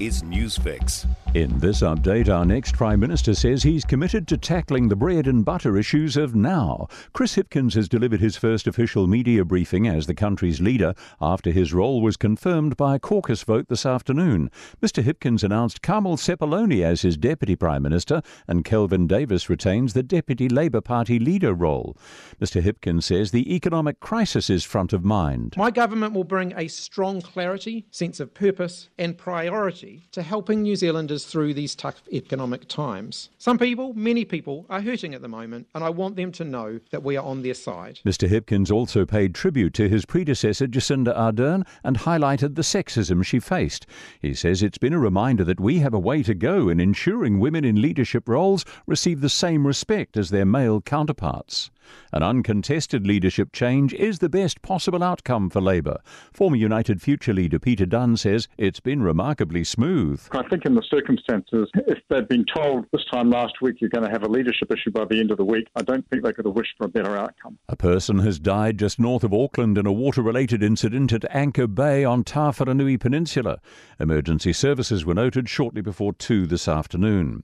is Newsfix. In this update, our next Prime Minister says he's committed to tackling the bread and butter issues of now. Chris Hipkins has delivered his first official media briefing as the country's leader after his role was confirmed by a caucus vote this afternoon. Mr. Hipkins announced Carmel Sepuloni as his Deputy Prime Minister and Kelvin Davis retains the Deputy Labour Party leader role. Mr. Hipkins says the economic crisis is front of mind. My government will bring a strong clarity, sense of purpose, and priority to helping New Zealanders through these tough economic times. Some people, many people, are hurting at the moment, and I want them to know that we are on their side. Mr. Hipkins also paid tribute to his predecessor, Jacinda Ardern, and highlighted the sexism she faced. He says it's been a reminder that we have a way to go in ensuring women in leadership roles receive the same respect as their male counterparts. An uncontested leadership change is the best possible outcome for Labour. Former United Future leader Peter Dunne says it's been remarkably smooth. I think in the circumstances, if they'd been told this time last week you're going to have a leadership issue by the end of the week, I don't think they could have wished for a better outcome. A person has died just north of Auckland in a water related incident at Anchor Bay on Tawharanui Peninsula. Emergency services were noted shortly before 2 this afternoon.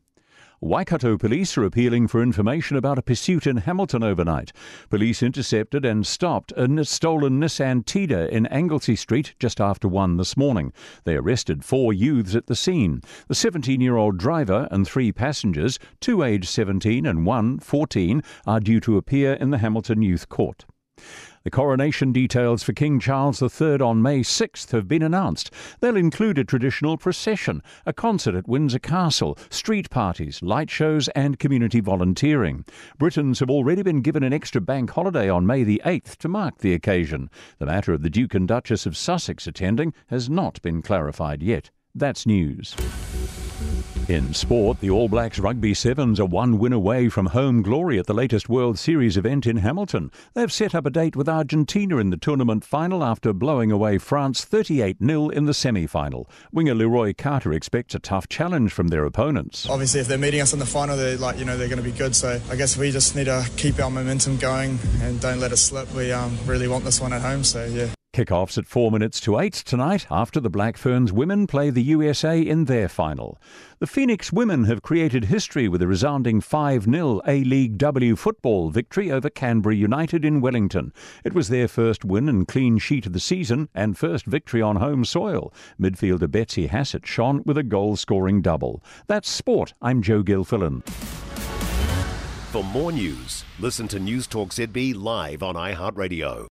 Waikato police are appealing for information about a pursuit in Hamilton overnight. Police intercepted and stopped a stolen Nissan Tiida in Anglesea Street just after 1 this morning. They arrested four youths at the scene. The 17 year old driver and three passengers, two aged 17 and one 14, are due to appear in the Hamilton Youth Court. The coronation details for King Charles III on May 6th have been announced. They'll include a traditional procession, a concert at Windsor Castle, street parties, light shows, and community volunteering. Britons have already been given an extra bank holiday on May the 8th to mark the occasion. The matter of the Duke and Duchess of Sussex attending has not been clarified yet. That's news. In sport, the All Blacks Rugby Sevens are one win away from home glory at the latest World Series event in Hamilton. They've set up a date with Argentina in the tournament final after blowing away France 38 0 in the semi final. Winger Leroy Carter expects a tough challenge from their opponents. Obviously, if they're meeting us in the final, they're like you know they're going to be good. So I guess we just need to keep our momentum going and don't let it slip. We um, really want this one at home. So yeah. Kickoffs at 4 minutes to 8 tonight after the Black Ferns women play the USA in their final. The Phoenix women have created history with a resounding 5 0 A League W football victory over Canberra United in Wellington. It was their first win and clean sheet of the season and first victory on home soil. Midfielder Betsy Hassett shone with a goal scoring double. That's sport. I'm Joe Gilfillan. For more news, listen to Newstalk ZB live on iHeartRadio.